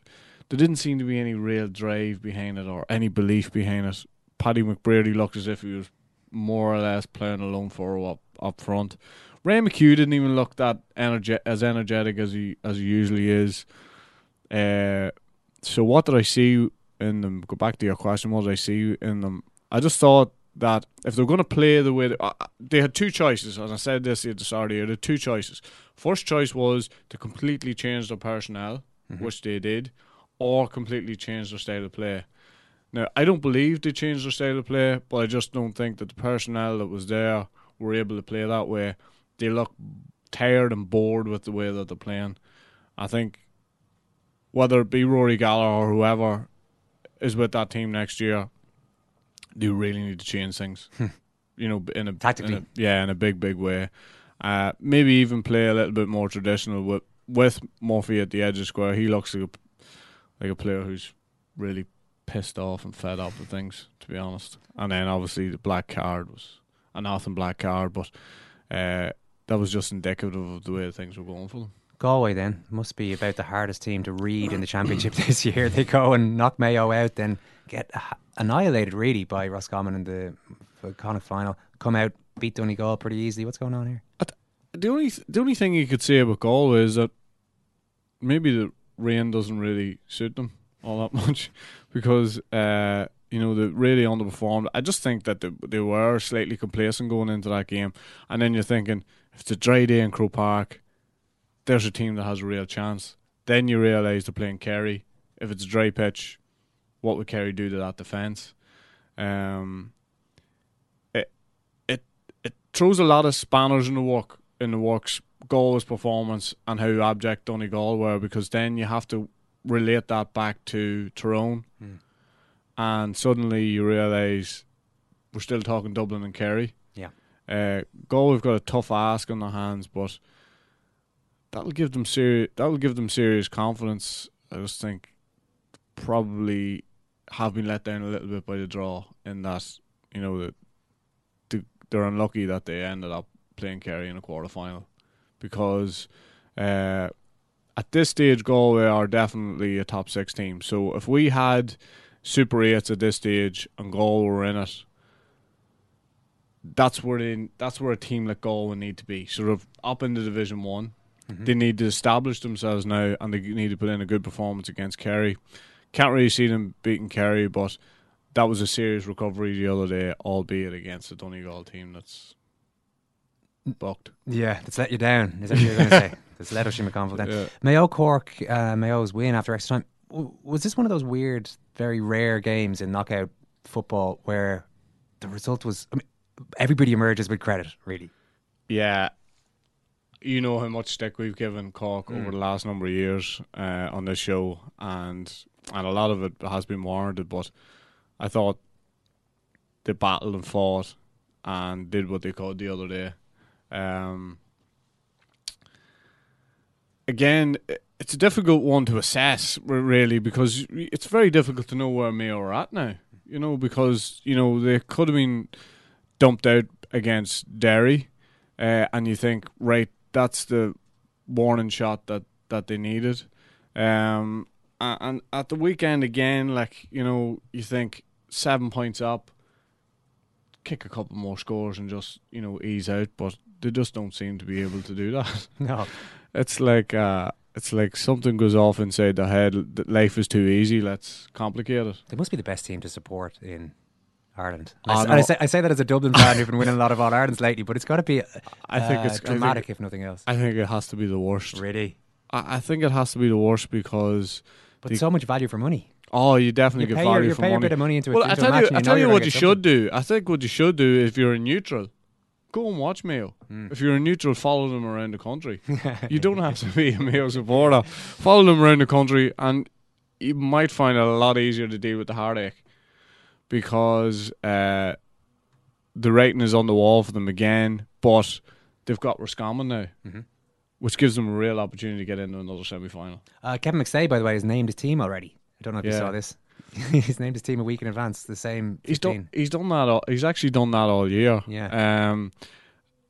there didn't seem to be any real drive behind it or any belief behind it. Paddy McBrearty looked as if he was more or less playing alone for up up front. Ryan McHugh didn't even look that energe- as energetic as he as he usually is. Uh, so what did I see in them? Go back to your question. What did I see in them? I just thought that if they're going to play the way they, uh, they had two choices, and I said this at the start of the year, they had two choices. First choice was to completely change their personnel, which they did, or completely change their style of play. Now, I don't believe they changed their style of play, but I just don't think that the personnel that was there were able to play that way. They look tired and bored with the way that they're playing. I think whether it be Rory Gallagher or whoever is with that team next year, they really need to change things. you know, in a Tactically. in a- yeah, in a big, big way. Uh, maybe even play a little bit more traditional with with Murphy at the edge of the square. He looks like a like a player who's really pissed off and fed up with things, to be honest. And then obviously the black card was a nothing black card, but uh, that was just indicative of the way things were going for them. Galway then must be about the hardest team to read in the championship this year. They go and knock Mayo out, then get annihilated really by Roscommon in the Connacht final. Come out, beat Donegal pretty easily. What's going on here? The only the only thing you could say about Galway is that maybe the rain doesn't really suit them all that much because uh, you know they really underperformed. I just think that they, they were slightly complacent going into that game, and then you're thinking if it's a dry day in Croke Park, there's a team that has a real chance. Then you realise they're playing Kerry. If it's a dry pitch, what would Kerry do to that defence? Um, it it it throws a lot of spanners in the work in the works Galway's performance and how abject Donegal were because then you have to relate that back to Tyrone, Mm. and suddenly you realise we're still talking Dublin and Kerry. Yeah. Uh, Galway've got a tough ask on their hands, but that'll give them serious. That'll give them serious confidence. I just think probably have been let down a little bit by the draw in that you know that they're unlucky that they ended up playing Kerry in a quarter final because uh, at this stage Galway are definitely a top six team. So if we had Super Eights at this stage and Galway were in it, that's where they, that's where a team like Galway need to be, sort of up into Division One. Mhm. They need to establish themselves now, and they need to put in a good performance against Kerry. Can't really see them beating Kerry, but that was a serious recovery the other day, albeit against a Donegal team that's bucked. Yeah, that's let you down. Is that what you're going to say? That's let Oisin McConville down. Yeah. Mayo Cork, uh, Mayo's win after extra time. W- Was this one of those weird, very rare games in knockout football where the result was? I mean, everybody emerges with credit, really. Yeah, you know how much stick we've given Cork Mm. over the last number of years uh, on this show, and and a lot of it has been warranted. But I thought they battled and fought and did what they could the other day. Um, again, it's a difficult one to assess, really, because it's very difficult to know where Mayo are at now. You know, because you know they could have been dumped out against Derry, uh, and you think, right, that's the warning shot that that they needed. Um, and at the weekend again, like you know, you think seven points up, kick a couple more scores and just you know ease out, but they just don't seem to be able to do that. No. it's like uh, it's like something goes off inside the head. that Life is too easy. Let's complicate it. They must be the best team to support in Ireland. Oh, no. I, say, I say that as a Dublin fan who've been winning a lot of All Irelands lately, but it's got to be. Uh, I think it's I think- dramatic, if nothing else. I think it has to be the worst. Really? I, I think it has to be the worst because. But the- so much value for money. Oh, you definitely You get pay your- value you for pay a money. bit of money into a- well, I tell you, I tell you you're what you should do. I think what you should do if you're a neutral, go and watch Mayo. Hmm. If you're a neutral, follow them around the country. you don't have to be a Mayo supporter. Follow them around the country, and you might find it a lot easier to deal with the heartache because uh, the rating is on the wall for them again. But they've got Roscommon now, Mhm. which gives them a real opportunity to get into another semi final. Uh, Kevin McStay, by the way, has named his team already. I don't know if you saw this. he's named his team a week in advance. The same. He's done. He's done that. All, he's actually done that all year. Yeah. Um,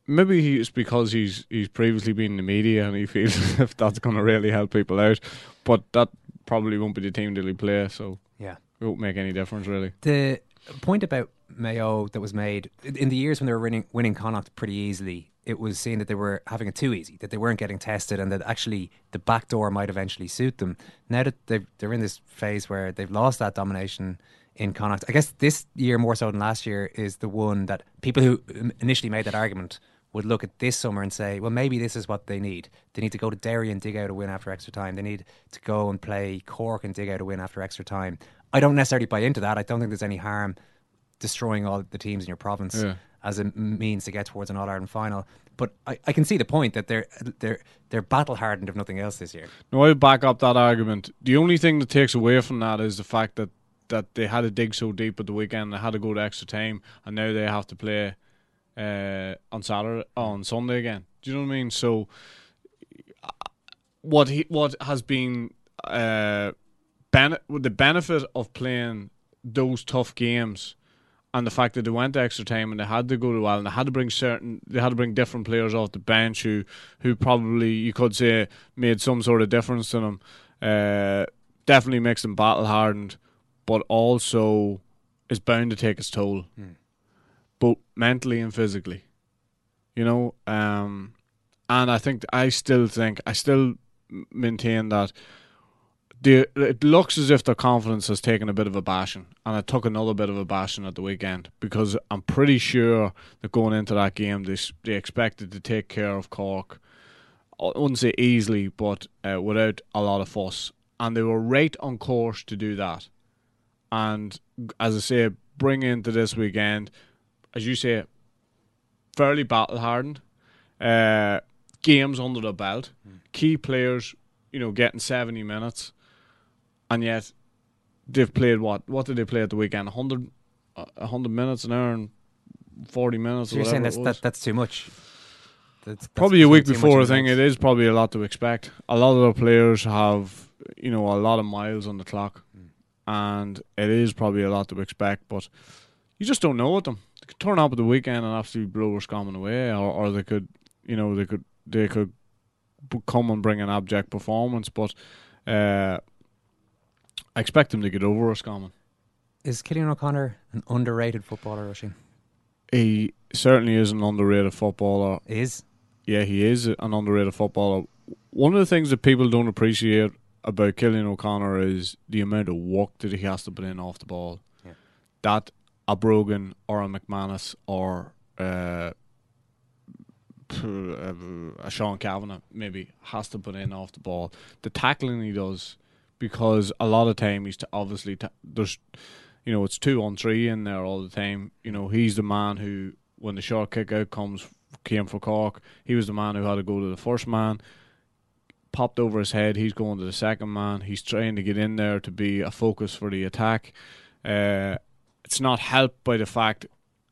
maybe he- it's because he's he's previously been in the media and he feels if that's going to really help people out. But that probably won't be the team that he play. So Yeah. it won't make any difference really. The point about Mayo that was made in the years when they were winning, winning Connacht pretty easily, it was seen that they were having it too easy, that they weren't getting tested, and that actually the back door might eventually suit them. Now that they're in this phase where they've lost that domination in Connacht, I guess this year more so than last year is the one that people who initially made that argument would look at this summer and say, well, maybe this is what they need. They need to go to Derry and dig out a win after extra time. They need to go and play Cork and dig out a win after extra time. I don't necessarily buy into that. I don't think there's any harm destroying all the teams in your province Yeah. as a means to get towards an All Ireland final. But I, I can see the point that they're they're they're battle hardened if nothing else this year. No, I back up that argument. The only thing that takes away from that is the fact that that they had to dig so deep at the weekend, they had to go to extra time, and now they have to play uh, on Saturday on Sunday again. Do you know what I mean? So, uh, what he what has been uh, bene- the benefit of playing those tough games. And the fact that they went to extra time and they had to go to well and they had to bring certain they had to bring different players off the bench who who probably you could say made some sort of difference to them. Uh, definitely makes them battle hardened, but also is bound to take its toll, both mentally and physically. You know, um, and I think I still think I still maintain that the it looks as if their confidence has taken a bit of a bashing, and it took another bit of a bashing at the weekend because I'm pretty sure that going into that game they they expected to take care of Cork. I wouldn't say easily, but uh, without a lot of fuss, and they were right on course to do that. And as I say, bring into this weekend, as you say, fairly battle hardened. Uh, games under the belt, key players, you know, getting seventy minutes, and yet they've played what? What did they play at the weekend? 100, uh, 100 minutes an hour and forty minutes. So or you're saying that's that, that's too much. That's, that's Probably a week before, I in think it is probably a lot to expect. A lot of the players have, you know, a lot of miles on the clock, and it is probably a lot to expect. But you just don't know with them. They could turn up at the weekend and absolutely blow us coming away, or, or they could, you know, they could they could come and bring an abject performance. But uh, I expect him to get over Roscommon. Is Cillian O'Connor an underrated footballer, Oisin? He certainly is an underrated footballer. Is? Yeah, he is an underrated footballer. One of the things that people don't appreciate about Cillian O'Connor is the amount of work that he has to put in off the ball. Yeah. That a Brogan or a McManus or uh, a Sean Cavanagh maybe has to put in off the ball. The tackling he does, because a lot of time he's t- obviously ta- there's, you know, it's two on three in there all the time. You know, he's the man who when the short kick out comes came for Cork, he was the man who had to go to the first man. Popped over his head, he's going to the second man. He's trying to get in there to be a focus for the attack. Uh, it's not helped by the fact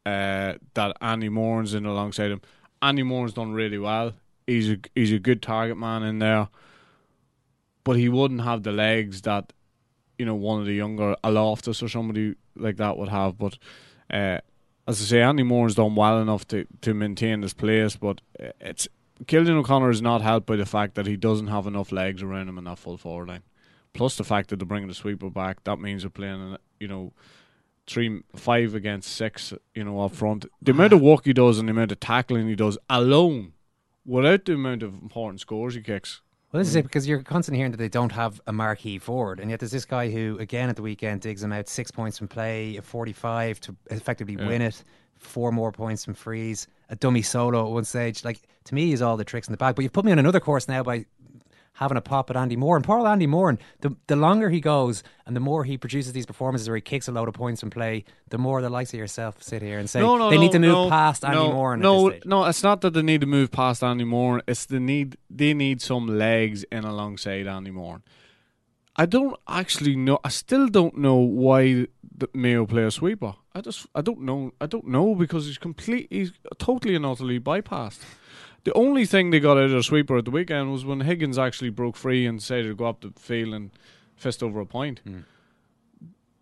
uh, that Andy Moran's in alongside him. Andy Moran's done really well. He's a he's a good target man in there, but he wouldn't have the legs that you know one of the younger Aloftus or somebody like that would have. But uh, as I say, Andy Moran's done well enough to to maintain his place. But uh, it's Cillian O'Connor is not helped by the fact that he doesn't have enough legs around him in that full forward line. Plus the fact that they're bringing the sweeper back, that means they're playing, you know, three, five against six, you know, up front. The amount of work he does and the amount of tackling he does alone, without the amount of important scores he kicks. Well, this is it mm. because you're constantly hearing that they don't have a marquee forward, and yet there's this guy who, again, at the weekend digs them out six points from play, a 45 to effectively Yeah. win it, four more points from freeze, a dummy solo at one stage. Like to me, is all the tricks in the bag. But you've put me on another course now by having a pop at Andy Moran. And poor old Andy Moran, and the the longer he goes and the more he produces these performances where he kicks a load of points from play, the more the likes of yourself sit here and say no, no, they no, need to move past Andy no, Moran. No, no, it's not that they need to move past Andy Moran. It's the need they need some legs in alongside Andy Moran. I don't actually know. I still don't know why the Mayo play a sweeper. I just I don't know. I don't know because he's complete. He's totally and utterly bypassed. The only thing they got out of the sweeper at the weekend was when Higgins actually broke free and decided to go up the field and fist over a point.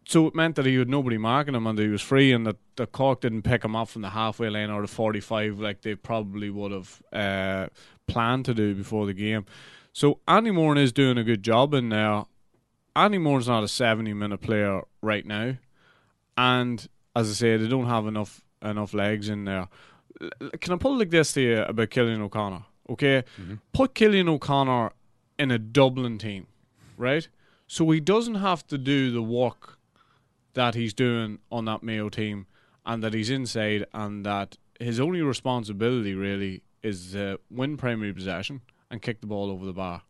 So it meant that he had nobody marking him and that he was free and that the Cork didn't pick him up from the halfway line or the 45 like they probably would have uh, planned to do before the game. So Andy Moran is doing a good job in there. Andy Moran's not a 70 minute player right now. And as I say, they don't have enough enough legs in there. Can I put it like this to you about Cillian O'Connor? Okay? Mm-hmm. Put Cillian O'Connor in a Dublin team, right? So he doesn't have to do the work that he's doing on that Mayo team and that he's inside and that his only responsibility really is to win primary possession and kick the ball over the bar.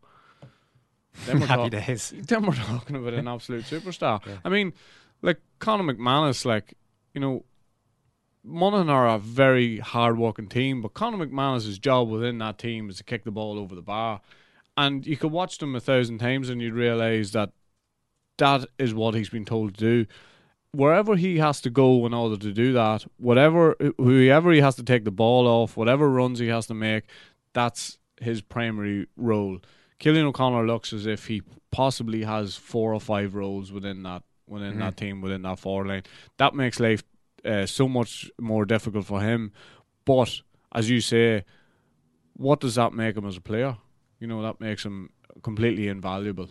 Then we're Happy talk- days. Then we're talking about an absolute superstar. I mean, like Conor McManus, like, you know, Monaghan are a very hard working team, but Conor McManus's job within that team is to kick the ball over the bar. And you could watch them a thousand times and you'd realise that that is what he's been told to do. Wherever he has to go in order to do that, whatever whoever he has to take the ball off, whatever runs he has to make, that's his primary role. Cillian O'Connor looks as if he possibly has four or five roles within that within Mhm. that team, within that forward line. That makes life uh, so much more difficult for him. But as you say, what does that make him as a player? You know, that makes him completely invaluable.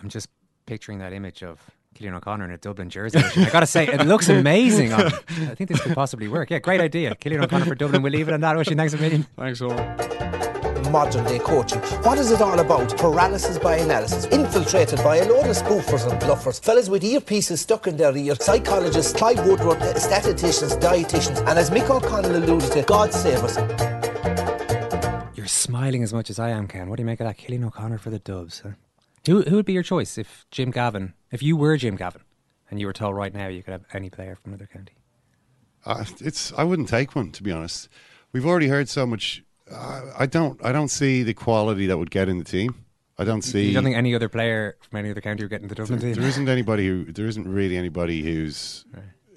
I'm just picturing that image of Cillian O'Connor in a Dublin jersey. I got to say, it looks amazing. On. I think this could possibly work. Yeah, great idea. Cillian O'Connor for Dublin. We'll leave it on that. Oisin, thanks a million. Thanks, Eoin. Modern day coaching. What is it all about? Paralysis by analysis, infiltrated by a load of spoofers and bluffers, fellas with earpieces stuck in their ear, psychologists, Clive Woodward, statisticians, dietitians, and as Mick O'Connell alluded to, God save us. You're smiling as much as I am, Ken. What do you make of that? Cillian O'Connor for the Dubs. Huh? Who who would be your choice if Jim Gavin, if you were Jim Gavin, and you were told right now you could have any player from another county? Uh, it's I wouldn't take one to be honest. We've already heard so much I, I don't. I don't see the quality that would get in the team. I don't see. You don't think any other player from any other county would get in the Dublin there, team? there isn't anybody who. There isn't really anybody who's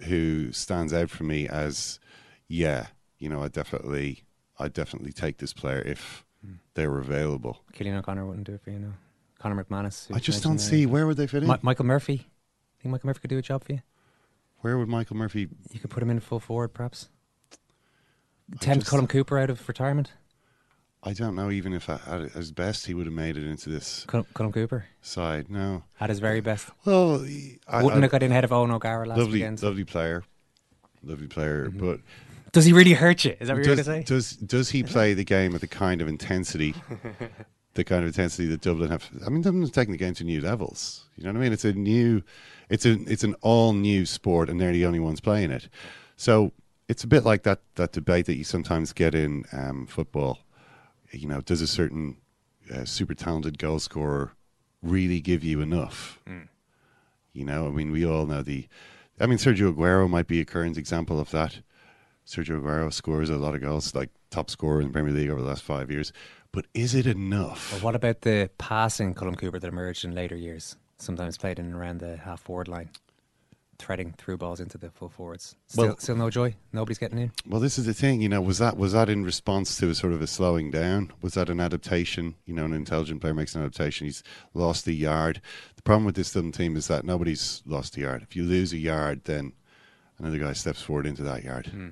who stands out for me as, yeah, you know, I definitely, I definitely take this player if hmm. they were available. Cillian O'Connor wouldn't do it for you, no. Conor McManus. I just don't there. see where would they fit in. Mi- Michael Murphy. Think Michael Murphy could do a job for you? Where would Michael Murphy? You could put him in full forward, perhaps. I Tempt just- Colm Cooper out of retirement. I don't know. Even if at his best, he would have made it into this Colm Cooper side. No, at his very best. Well, I, Wouldn't I- have got in ahead of Eoghan O'Gara last lovely, weekend. lovely player, lovely player. But Does he really hurt you? Is that what you're does, going to say? Does does he play the game at the kind of intensity, the kind of intensity that Dublin have? I mean, Dublin's taking the game to new levels. You know what I mean? It's a new, it's a it's an all new sport, and they're the only ones playing it. So it's a bit like that that debate that you sometimes get in um, football. You know, does a certain uh, super talented goal scorer really give you enough? You know, I mean, we all know the. I mean, Sergio Aguero might be a current example of that. Sergio Aguero scores a lot of goals, like top scorer in the Premier League over the last five years. But is it enough? Well, what about the passing Colm Cooper that emerged in later years? Sometimes played in and around the half forward line, threading through balls into the full forwards. Still, Well- still no joy. Nobody's getting in. Well, this is the thing, you know. Was that was that in response to a sort of a slowing down? Was that an adaptation? You know, an intelligent player makes an adaptation. He's lost a yard. The problem with this Dublin team is that nobody's lost a yard. If you lose a yard, then another guy steps forward into that yard, hmm.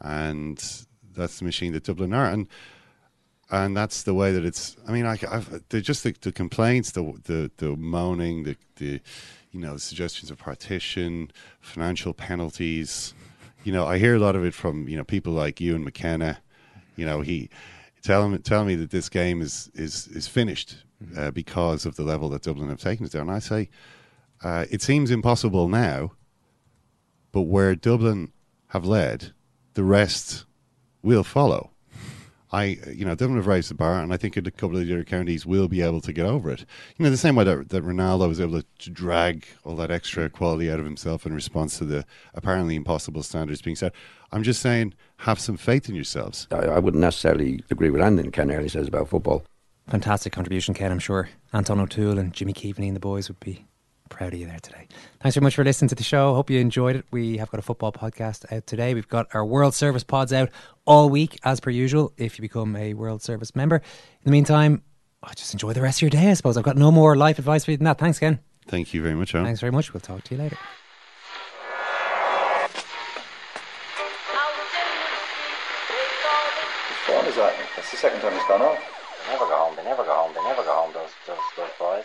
and that's the machine that Dublin are. And and that's the way that it's. I mean, I, I've, they're just the, the complaints, the the the moaning, the the you know the suggestions of partition, financial penalties. You know, I hear a lot of it from you know people like you and McKenna. You know, he tell him tell me that this game is is is finished uh, because of the level that Dublin have taken it down. And I say uh, it seems impossible now, but where Dublin have led, the rest will follow. I, you know, Dublin have raised the bar, and I think a couple of the other counties will be able to get over it. You know, the same way that, that Ronaldo was able to drag all that extra quality out of himself in response to the apparently impossible standards being set. I'm just saying, have some faith in yourselves. I, I wouldn't necessarily agree with anything Ken Early says about football. Fantastic contribution, Ken. I'm sure Anton O'Toole and Jimmy Keaveney and the boys would be proud of you there today. Thanks very much for listening to the show. Hope you enjoyed it. We have got a football podcast out today. We've got our World Service pods out all week, as per usual, if you become a World Service member. In the meantime, oh, just enjoy the rest of your day, I suppose. I've got no more life advice for you than that. Thanks, again. Thank you very much, Alan. Thanks very much. We'll talk to you later. Whose phone is that? That's the second time it's gone off. They never go home. They never go home. They never go home. Those those those boys.